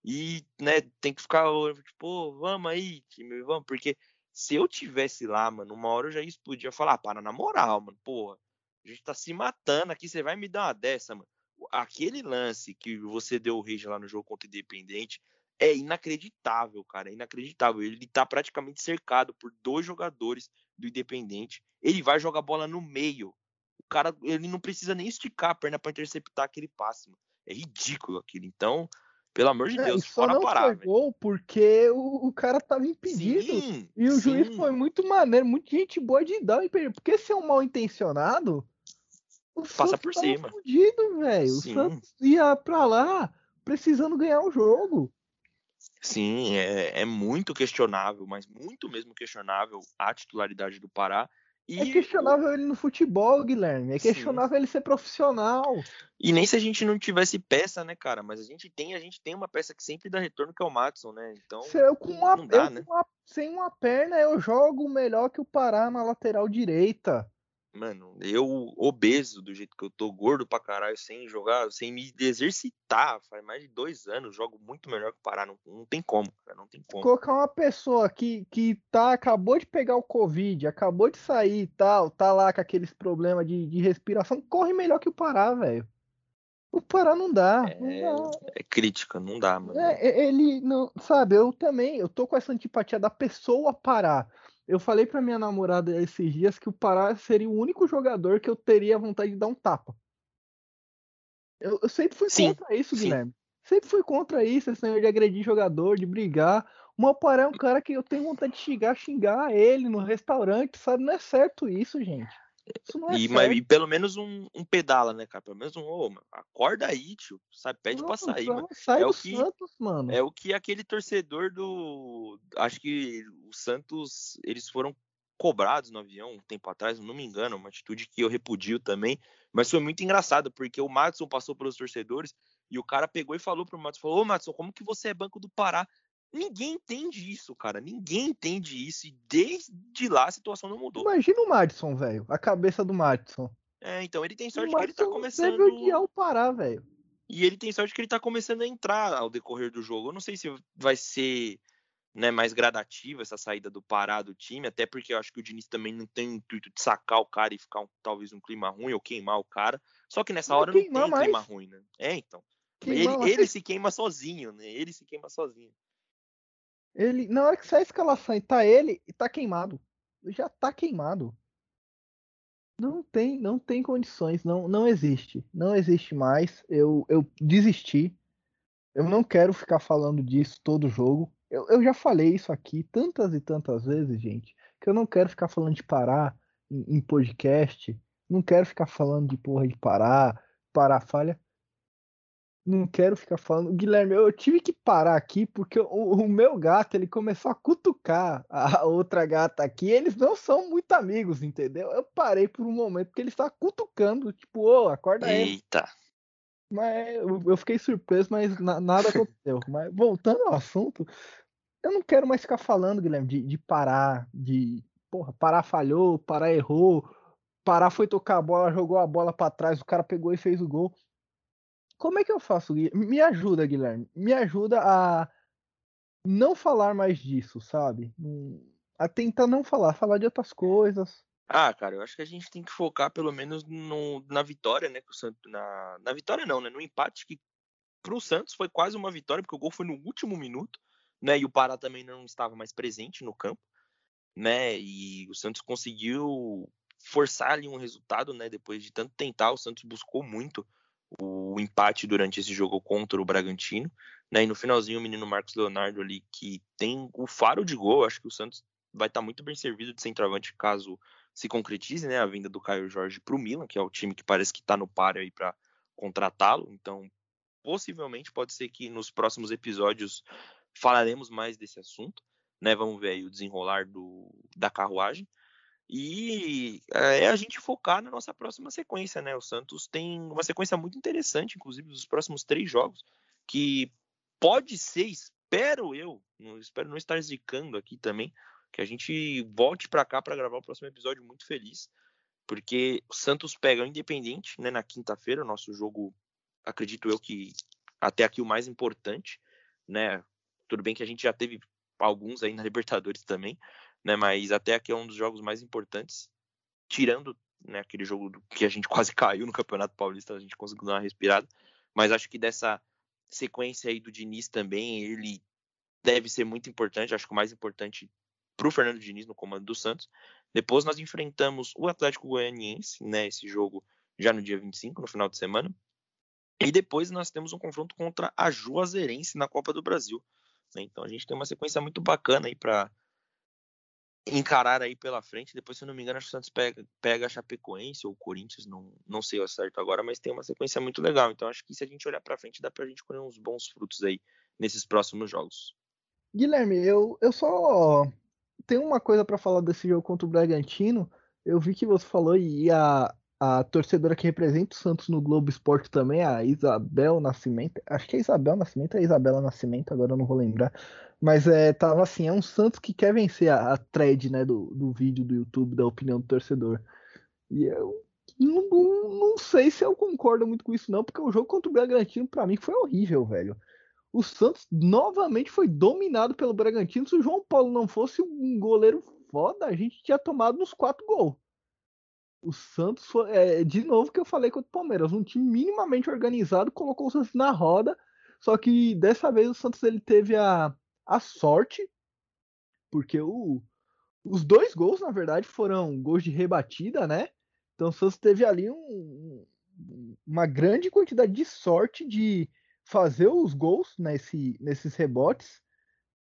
B: e, né, tem que ficar, tipo, vamos aí, time, vamos, porque se eu tivesse lá, mano, uma hora eu já ia explodir, eu ia falar, ah, para na moral, mano, porra, a gente tá se matando aqui, você vai me dar uma dessa, mano. Aquele lance que você deu o rage lá no jogo contra o Independente é inacreditável, cara, é inacreditável. Ele tá praticamente cercado por dois jogadores do Independente. Ele vai jogar bola no meio. O cara, ele não precisa nem esticar a perna para interceptar aquele passe, mano. É ridículo aquilo. Então, pelo amor de é, Deus,
A: só não parar, foi gol porque o, o, cara tava impedido. Sim, e o sim. juiz foi muito maneiro, muita gente boa de dar o impedido. Porque se é um mal intencionado,
B: o passa Santos por cima.
A: Fudido, velho. O Santos ia pra lá precisando ganhar o jogo.
B: Sim, é, é muito questionável, mas muito mesmo questionável a titularidade do Pará.
A: É e é questionável ele no futebol, Guilherme. É questionável Sim. ele ser profissional.
B: E nem se a gente não tivesse peça, né, cara? Mas a gente tem, a gente tem uma peça que sempre dá retorno, que é o Matson, né? Então.
A: Se eu com uma, dá, eu né? uma, sem uma perna, eu jogo melhor que o Pará na lateral direita.
B: Mano, eu obeso do jeito que eu tô, gordo pra caralho, sem jogar, sem me exercitar, faz mais de dois anos, jogo muito melhor que parar, não, não tem como, cara, não tem como.
A: Colocar uma pessoa que, que tá, acabou de pegar o Covid, acabou de sair e tal, tá lá com aqueles problemas de, de respiração, corre melhor que o Pará, velho. O Pará não dá, é, não dá.
B: É crítica, não dá, mano.
A: É, ele não, sabe, eu também, eu tô com essa antipatia da pessoa parar. Eu falei pra minha namorada esses dias que o Pará seria o único jogador que eu teria vontade de dar um tapa. Eu, eu sempre fui sim, contra isso, sim. Guilherme. Sempre fui contra isso, esse negócio de agredir jogador, de brigar. O Pará é um cara que eu tenho vontade de xingar, xingar ele no restaurante, sabe? Não é certo isso, gente.
B: É e, mas, e, pelo menos um, um, pedala, né, cara? Pelo menos um, ô, mano, acorda aí, tio. Sabe, pede não, pra sair, mano.
A: Sai
B: é
A: o que, Santos, mano.
B: É o que aquele torcedor do. Acho que o Santos, eles foram cobrados no avião um tempo atrás, não me engano, uma atitude que eu repudio também. Mas foi muito engraçado, porque o Matson passou pelos torcedores e o cara pegou e falou pro Matson: falou, Ô, Matson, como que você é banco do Pará? Ninguém entende isso, cara. Ninguém entende isso. E desde lá a situação não mudou.
A: Imagina o Madison, velho. A cabeça do Madison.
B: É, então ele tem sorte que ele tá começando.
A: Deve odiar o Pará, velho.
B: E ele tem sorte que ele tá começando a entrar ao decorrer do jogo. Eu não sei se vai ser né, mais gradativa essa saída do Pará do time, até porque eu acho que o Diniz também não tem o intuito de sacar o cara e ficar um, talvez um clima ruim ou queimar o cara. Só que nessa hora não tem mais. clima ruim, né? É, então. Ele, ele se queima sozinho, né? Ele se queima sozinho.
A: Ele, na hora que sai a escalação e tá ele, tá queimado. Já tá queimado. Não tem, não tem condições, não, não existe. Não existe mais. Eu, eu desisti. Eu não quero ficar falando disso todo jogo. Eu, eu já falei isso aqui tantas e tantas vezes, gente, que eu não quero ficar falando de parar em, em podcast, não quero ficar falando de porra de parar, parar falha. Não quero ficar falando. Guilherme, eu tive que parar aqui porque o, o, meu gato ele começou a cutucar a outra gata aqui. Eles não são muito amigos, entendeu? Eu parei por um momento porque ele está cutucando, tipo, ô, oh, acorda
B: aí. Eita.
A: Mas eu, fiquei surpreso, mas na, nada aconteceu. mas voltando ao assunto, eu não quero mais ficar falando, Guilherme, de, de parar, de porra, parar falhou, parar errou, parar foi tocar a bola, jogou a bola para trás, o cara pegou e fez o gol. Como é que eu faço? Me ajuda, Guilherme. Me ajuda a não falar mais disso, sabe? A tentar não falar, falar de outras coisas.
B: Ah, cara, eu acho que a gente tem que focar pelo menos no, na vitória, né? Na, na vitória não, né? No empate que pro Santos foi quase uma vitória, porque o gol foi no último minuto, né? E o Pará também não estava mais presente no campo, né? E o Santos conseguiu forçar ali um resultado, né? Depois de tanto tentar, o Santos buscou muito o empate durante esse jogo contra o Bragantino. Né? E no finalzinho, o menino Marcos Leonardo ali, que tem o faro de gol, acho que o Santos vai estar tá muito bem servido de centroavante caso se concretize né, a vinda do Caio Jorge para o Milan, que é o time que parece que está no páreo aí para contratá-lo. Então, possivelmente pode ser que nos próximos episódios falaremos mais desse assunto. Né? Vamos ver aí o desenrolar do, da carruagem. E é a gente focar na nossa próxima sequência, né? O Santos tem uma sequência muito interessante, inclusive dos próximos três jogos, que pode ser, espero eu, espero não estar zicando aqui também, que a gente volte para cá para gravar o próximo episódio muito feliz, porque o Santos pega o Independente, né, na quinta-feira, o nosso jogo, acredito eu que até aqui o mais importante, né? Tudo bem que a gente já teve alguns aí na Libertadores também, né? Mas até aqui é um dos jogos mais importantes, tirando né, aquele jogo que a gente quase caiu no Campeonato Paulista, a gente conseguiu dar uma respirada. Mas acho que dessa sequência aí do Diniz também, ele deve ser muito importante, acho que o mais importante para o Fernando Diniz no comando do Santos. Depois nós enfrentamos o Atlético Goianiense, né, esse jogo já no dia 25, no final de semana. E depois nós temos um confronto contra a Juazeirense na Copa do Brasil. Né? Então a gente tem uma sequência muito bacana aí para encarar aí pela frente. Depois, se eu não me engano, acho que o Santos pega, pega a Chapecoense ou o Corinthians, não, não sei o certo agora, mas tem uma sequência muito legal. Então, acho que se a gente olhar para frente, dá pra gente colher uns bons frutos aí nesses próximos jogos.
A: Guilherme, eu, eu só tenho uma coisa para falar desse jogo contra o Bragantino. Eu vi que você falou e a, a torcedora que representa o Santos no Globo Esporte também, a Isabel Nascimento. Acho que é Isabel Nascimento, é Isabela Nascimento, agora eu não vou lembrar. Mas é, tava assim, é um Santos que quer vencer a, a thread né, do, do vídeo do YouTube da opinião do torcedor. E eu não, não, não, sei se eu concordo muito com isso, não, porque o jogo contra o Bragantino, para mim, foi horrível, velho. O Santos novamente foi dominado pelo Bragantino. Se o João Paulo não fosse um goleiro foda, a gente tinha tomado uns quatro gols o Santos foi, é, de novo que eu falei contra o Palmeiras, um time minimamente organizado colocou o Santos na roda, só que dessa vez o Santos ele teve a, a sorte, porque o, os dois gols na verdade foram gols de rebatida, né? Então o Santos teve ali um, uma grande quantidade de sorte de fazer os gols nesse, nesses rebotes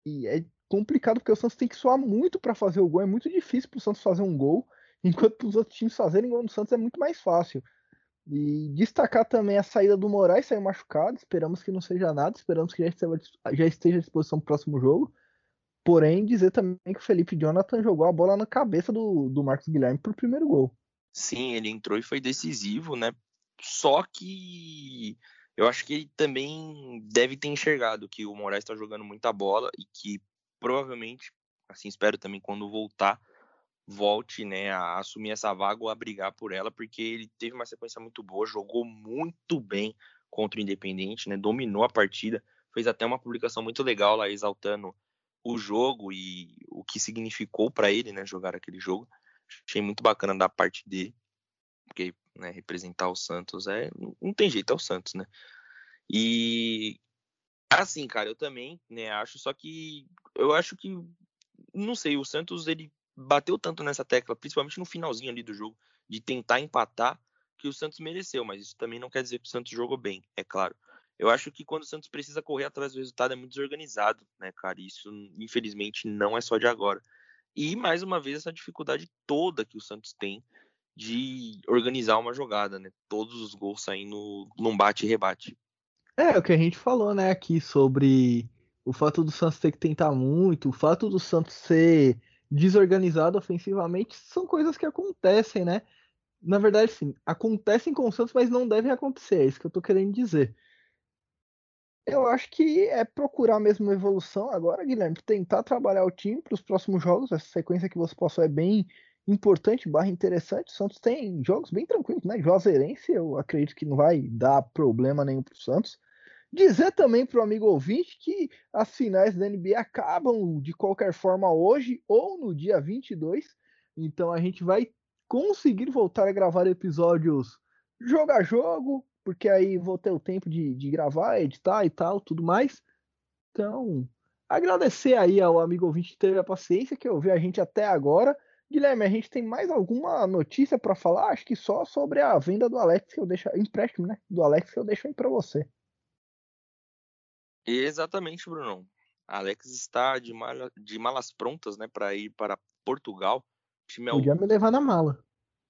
A: e é complicado porque o Santos tem que suar muito para fazer o gol, é muito difícil para o Santos fazer um gol enquanto os outros times fazerem gol no Santos é muito mais fácil. E destacar também a saída do Moraes, saiu machucado, esperamos que não seja nada, esperamos que já esteja, já esteja à disposição para o próximo jogo. Porém, dizer também que o Felipe Jonathan jogou a bola na cabeça do, do Marcos Guilherme para o primeiro gol.
B: Sim, ele entrou e foi decisivo, né? Só que eu acho que ele também deve ter enxergado que o Moraes está jogando muita bola e que provavelmente, assim espero também, quando voltar, volte né, a assumir essa vaga ou a brigar por ela, porque ele teve uma sequência muito boa, jogou muito bem contra o Independente, né, dominou a partida, fez até uma publicação muito legal lá exaltando o jogo e o que significou para ele né, jogar aquele jogo. Achei muito bacana da parte dele, porque né, representar o Santos é não tem jeito, é o Santos, né? E assim, cara, eu também, né, acho só que eu acho que não sei, o Santos ele bateu tanto nessa tecla, principalmente no finalzinho ali do jogo, de tentar empatar, que o Santos mereceu, mas isso também não quer dizer que o Santos jogou bem, é claro. Eu acho que quando o Santos precisa correr atrás do resultado é muito desorganizado, né, cara? Isso, infelizmente, não é só de agora. E, mais uma vez, essa dificuldade toda que o Santos tem de organizar uma jogada, né? Todos os gols saindo num bate e rebate.
A: É, o que a gente falou, né, aqui sobre o fato do Santos ter que tentar muito, o fato do Santos ser desorganizado ofensivamente, são coisas que acontecem, né? Na verdade, sim, acontecem com o Santos, mas não devem acontecer, é isso que eu tô querendo dizer. Eu acho que é procurar mesmo evolução agora, Guilherme, tentar trabalhar o time para os próximos jogos. Essa sequência que você passou é bem importante, barra interessante. O Santos tem jogos bem tranquilos, né? Juazeirense, eu acredito que não vai dar problema nenhum para o Santos. Dizer também para o amigo ouvinte que as finais da NBA acabam de qualquer forma hoje ou no dia 22. Então a gente vai conseguir voltar a gravar episódios jogo a jogo, porque aí vou ter o tempo de, de gravar, editar e tal, tudo mais. Então, agradecer aí ao amigo ouvinte que teve a paciência, que ouviu a gente até agora. Guilherme, a gente tem mais alguma notícia para falar? Acho que só sobre a venda do Alex que eu deixo, empréstimo, né? Do Alex que eu deixo aí para você.
B: Exatamente, Bruno. Alex está de, mala, de malas prontas, né, para ir para Portugal.
A: Time é Podia me levar na mala.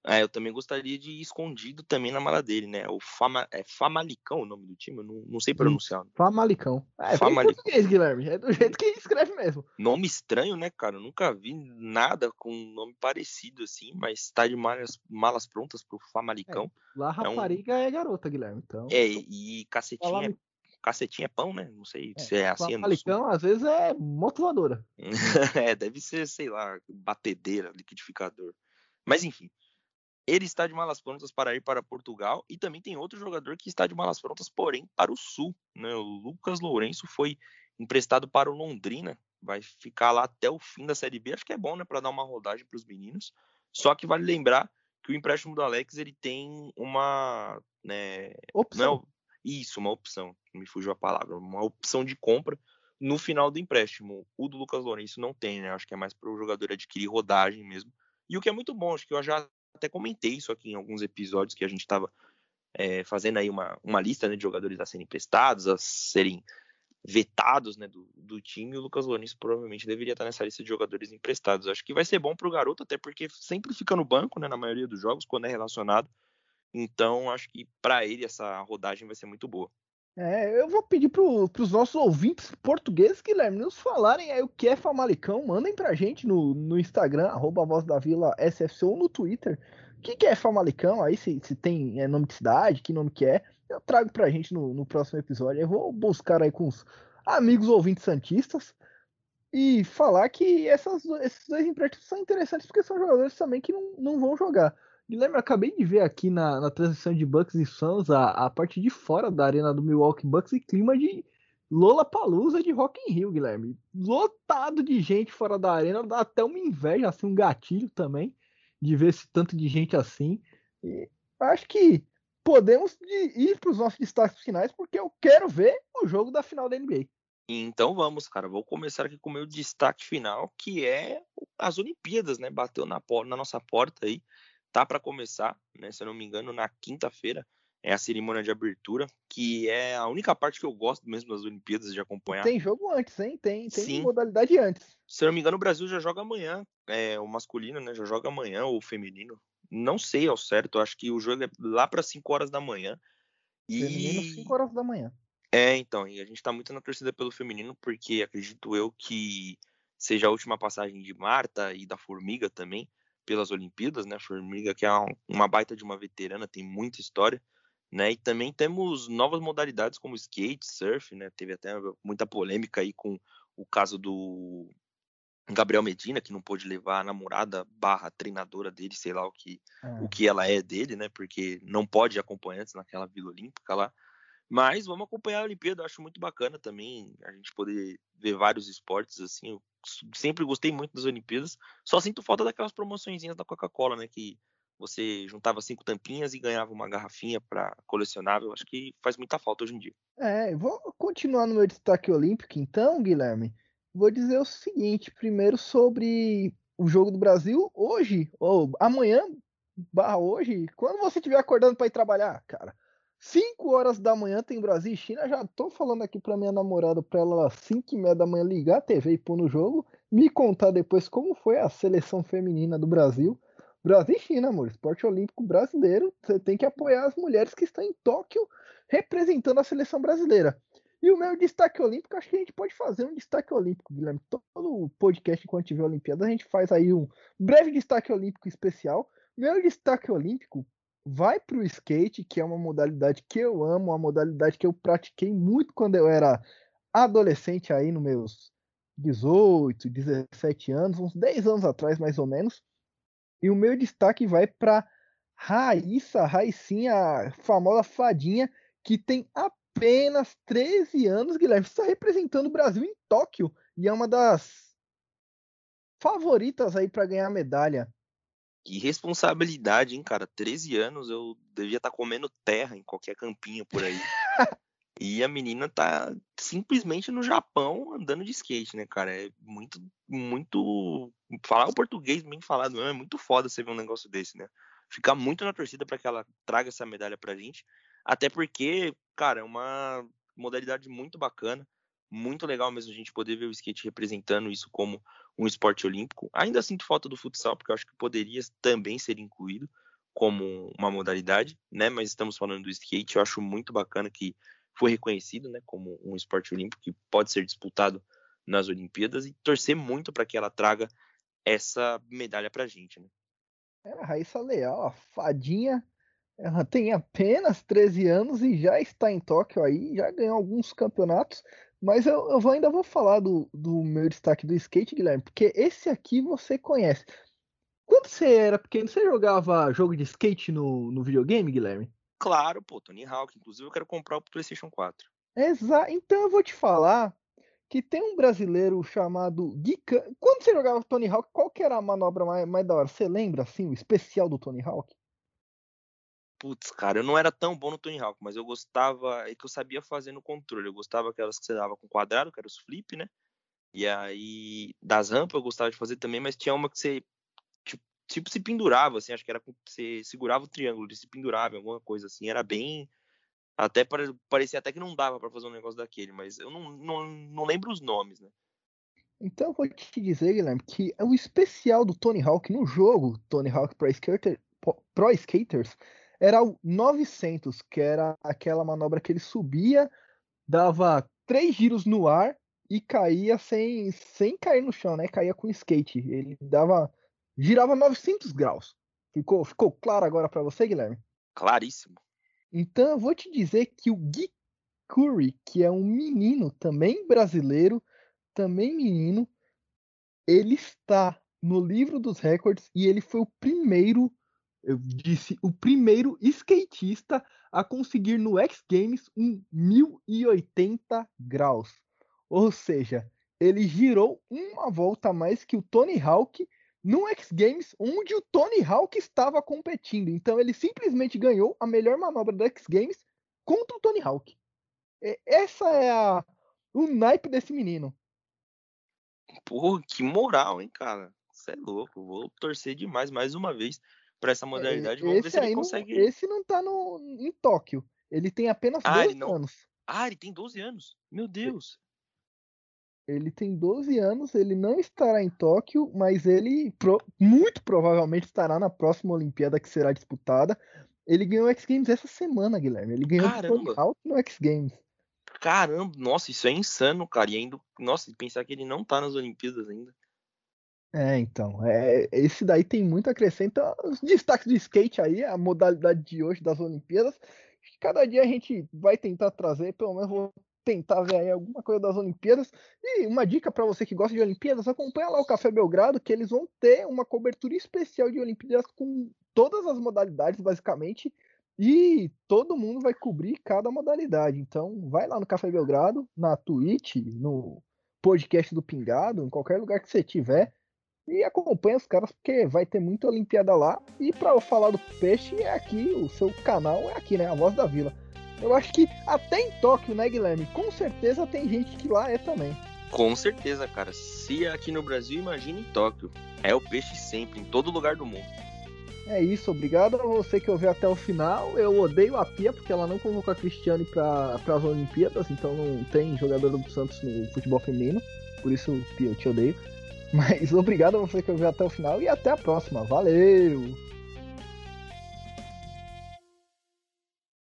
B: É, eu também gostaria de ir escondido também na mala dele, né? O Fama, é Famalicão o nome do time? Eu não, não sei pronunciar.
A: Famalicão. É, Famalicão. português, Guilherme. É do jeito que escreve mesmo.
B: Nome estranho, né, cara? Eu nunca vi nada com um nome parecido assim, mas tá de malas, malas prontas pro Famalicão.
A: É, lá rapariga é, um... é, garota, Guilherme. Então,
B: é, e cacetinha cacetinha é pão, né? Não sei é, se é assim.
A: Famalicão, às vezes, é motivadora.
B: é, deve ser, sei lá, batedeira, liquidificador. Mas enfim, ele está de malas prontas para ir para Portugal e também tem outro jogador que está de malas prontas, porém, para o Sul. Né? O Lucas Lourenço foi emprestado para o Londrina, vai ficar lá até o fim da Série B. Acho que é bom, né, para dar uma rodagem para os meninos. Só que vale lembrar que o empréstimo do Alex ele tem uma, né,
A: opção.
B: É, isso, uma opção. Me fugiu a palavra, uma opção de compra no final do empréstimo. O do Lucas Lourenço não tem, né? Acho que é mais para o jogador adquirir rodagem mesmo. E o que é muito bom, acho que eu já até comentei isso aqui em alguns episódios que a gente estava é, fazendo aí uma, uma lista né, de jogadores a serem emprestados, a serem vetados né, do, do time, o Lucas Lourenço provavelmente deveria estar nessa lista de jogadores emprestados. Acho que vai ser bom para o garoto, até porque sempre fica no banco, né, na maioria dos jogos, quando é relacionado. Então, acho que para ele essa rodagem vai ser muito boa.
A: É, eu vou pedir para os nossos ouvintes portugueses, Guilherme, nos falarem aí o que é Famalicão. Mandem para a gente no, no Instagram, arroba Voz da Vila SFC ou no Twitter. O que, que é Famalicão? Aí se, se tem é, nome de cidade, que nome que é. Eu trago para a gente no, no próximo episódio. Eu vou buscar aí com os amigos ouvintes santistas e falar que essas, esses dois empréstimos são interessantes porque são jogadores também que não, não vão jogar. Guilherme, acabei de ver aqui na, na transmissão de Bucks e Suns a, a parte de fora da arena do Milwaukee Bucks e clima de Lola Palusa de Rock in Rio, Guilherme. Lotado de gente fora da arena, dá até uma inveja, assim, um gatilho também, de ver esse tanto de gente assim. E acho que podemos ir para os nossos destaques finais, porque eu quero ver o jogo da final da NBA.
B: Então vamos, cara. Vou começar aqui com o meu destaque final, que é as Olimpíadas, né? Bateu na, na nossa porta aí tá para começar, né? Se eu não me engano, na quinta-feira é a cerimônia de abertura, que é a única parte que eu gosto mesmo das Olimpíadas de acompanhar.
A: Tem jogo antes, hein? Tem, tem Sim. modalidade antes.
B: Se eu não me engano, o Brasil já joga amanhã, é, o masculino, né? Já joga amanhã, ou o feminino. Não sei ao certo, acho que o jogo é lá para 5 horas da manhã.
A: E... Feminino, 5 horas da manhã.
B: É, então, e a gente tá muito na torcida pelo feminino, porque acredito eu que seja a última passagem de Marta e da Formiga também pelas Olimpíadas, né? Formiga, que é uma baita de uma veterana, tem muita história, né? E também temos novas modalidades como skate, surf, né? Teve até muita polêmica aí com o caso do Gabriel Medina, que não pôde levar a namorada barra treinadora dele, sei lá o que, é. o que ela é dele, né? Porque não pode acompanhantes naquela Vila Olímpica lá. Mas vamos acompanhar a Olimpíada, eu acho muito bacana também a gente poder ver vários esportes assim. Eu sempre gostei muito das Olimpíadas, só sinto falta daquelas promoçõezinhas da Coca-Cola, né, que você juntava cinco tampinhas e ganhava uma garrafinha para colecionável. Acho que faz muita falta hoje em dia.
A: É, vou continuar no meu destaque olímpico então, Guilherme. Vou dizer o seguinte, primeiro sobre o jogo do Brasil hoje ou amanhã, barra hoje, quando você estiver acordando para ir trabalhar, cara 5 horas da manhã tem Brasil e China. Já tô falando aqui pra minha namorada, pra ela 5 e meia da manhã ligar a TV e pôr no jogo. Me contar depois como foi a seleção feminina do Brasil. Brasil e China, amor. Esporte olímpico brasileiro. Você tem que apoiar as mulheres que estão em Tóquio representando a seleção brasileira. E o meu destaque olímpico, acho que a gente pode fazer um destaque olímpico, Guilherme. Todo o podcast, enquanto tiver Olimpíada, a gente faz aí um breve destaque olímpico especial. Meu destaque olímpico vai para o skate, que é uma modalidade que eu amo, uma modalidade que eu pratiquei muito quando eu era adolescente, aí nos meus 18, 17 anos, uns 10 anos atrás mais ou menos. E o meu destaque vai para Raíssa, Raicinha, a famosa fadinha, que tem apenas 13 anos, Guilherme, está representando o Brasil em Tóquio e é uma das favoritas aí para ganhar medalha.
B: Que responsabilidade, hein, cara? 13 anos eu devia estar tá comendo terra em qualquer campinho por aí. e a menina tá simplesmente no Japão andando de skate, né, cara? É muito, muito. Falar o português bem falado é muito foda você ver um negócio desse, né? Ficar muito na torcida para que ela traga essa medalha pra gente. Até porque, cara, é uma modalidade muito bacana. Muito legal mesmo a gente poder ver o skate representando isso como um esporte olímpico. Ainda sinto falta do futsal, porque eu acho que poderia também ser incluído como uma modalidade, né? Mas estamos falando do skate, eu acho muito bacana que foi reconhecido, né, como um esporte olímpico que pode ser disputado nas Olimpíadas e torcer muito para que ela traga essa medalha para a gente, né?
A: É, a Raíssa Leal, a fadinha, ela tem apenas 13 anos e já está em Tóquio aí, já ganhou alguns campeonatos. Mas eu, eu ainda vou falar do, do meu destaque do skate, Guilherme, porque esse aqui você conhece. Quando você era pequeno, você jogava jogo de skate no, no videogame, Guilherme?
B: Claro, pô, Tony Hawk. Inclusive, eu quero comprar o PlayStation 4.
A: Exato. Então eu vou te falar que tem um brasileiro chamado Gui Quando você jogava Tony Hawk, qual que era a manobra mais, mais da hora? Você lembra, assim, o especial do Tony Hawk?
B: Putz, cara, eu não era tão bom no Tony Hawk, mas eu gostava, é que eu sabia fazer no controle. Eu gostava aquelas que você dava com quadrado, que era os flip, né? E aí, das rampas eu gostava de fazer também, mas tinha uma que você, tipo, tipo se pendurava, assim, acho que era com, você segurava o triângulo, se pendurava alguma coisa assim, era bem. Até parecia até que não dava para fazer um negócio daquele, mas eu não, não, não lembro os nomes, né?
A: Então eu vou te dizer, Guilherme, que o especial do Tony Hawk no jogo Tony Hawk Pro, Skater, Pro Skaters era o 900, que era aquela manobra que ele subia, dava três giros no ar e caía sem, sem cair no chão, né? Caía com skate. Ele dava girava 900 graus. Ficou, ficou claro agora para você, Guilherme?
B: Claríssimo.
A: Então eu vou te dizer que o Gui Curry, que é um menino também brasileiro, também menino, ele está no livro dos recordes e ele foi o primeiro eu disse o primeiro skatista a conseguir no X Games um 1080 graus. Ou seja, ele girou uma volta a mais que o Tony Hawk no X Games, onde o Tony Hawk estava competindo. Então ele simplesmente ganhou a melhor manobra do X Games contra o Tony Hawk. Essa é a o naipe desse menino.
B: Porra, que moral, hein, cara? Você é louco. Vou torcer demais mais uma vez para essa modalidade. Vamos ver se ele consegue.
A: Não, esse não tá no, em Tóquio. Ele tem apenas ah, 12 não... anos.
B: Ah, ele tem 12 anos. Meu Deus.
A: Ele tem 12 anos, ele não estará em Tóquio, mas ele pro... muito provavelmente estará na próxima Olimpíada que será disputada. Ele ganhou o X Games essa semana, Guilherme. Ele ganhou o no X Games.
B: Caramba, nossa, isso é insano, cara. E ainda, nossa, pensar que ele não tá nas Olimpíadas ainda.
A: É, então, é, esse daí tem muito a acrescentar. Os destaques do skate aí, a modalidade de hoje das Olimpíadas. Cada dia a gente vai tentar trazer, pelo menos vou tentar ver aí alguma coisa das Olimpíadas. E uma dica para você que gosta de Olimpíadas, acompanha lá o Café Belgrado, que eles vão ter uma cobertura especial de Olimpíadas com todas as modalidades, basicamente. E todo mundo vai cobrir cada modalidade. Então, vai lá no Café Belgrado, na Twitch, no podcast do Pingado, em qualquer lugar que você tiver e acompanha os caras porque vai ter muita Olimpíada lá. E para falar do peixe é aqui, o seu canal é aqui, né? A Voz da Vila. Eu acho que até em Tóquio, né, Guilherme? Com certeza tem gente que lá é também.
B: Com certeza, cara. Se é aqui no Brasil, imagina em Tóquio. É o peixe sempre, em todo lugar do mundo.
A: É isso, obrigado a você que ouviu até o final. Eu odeio a Pia porque ela não convocou a Cristiane para as Olimpíadas, então não tem jogador do Santos no futebol feminino. Por isso, Pia, eu te odeio. Mas obrigado a você que ouviu até o final e até a próxima. Valeu!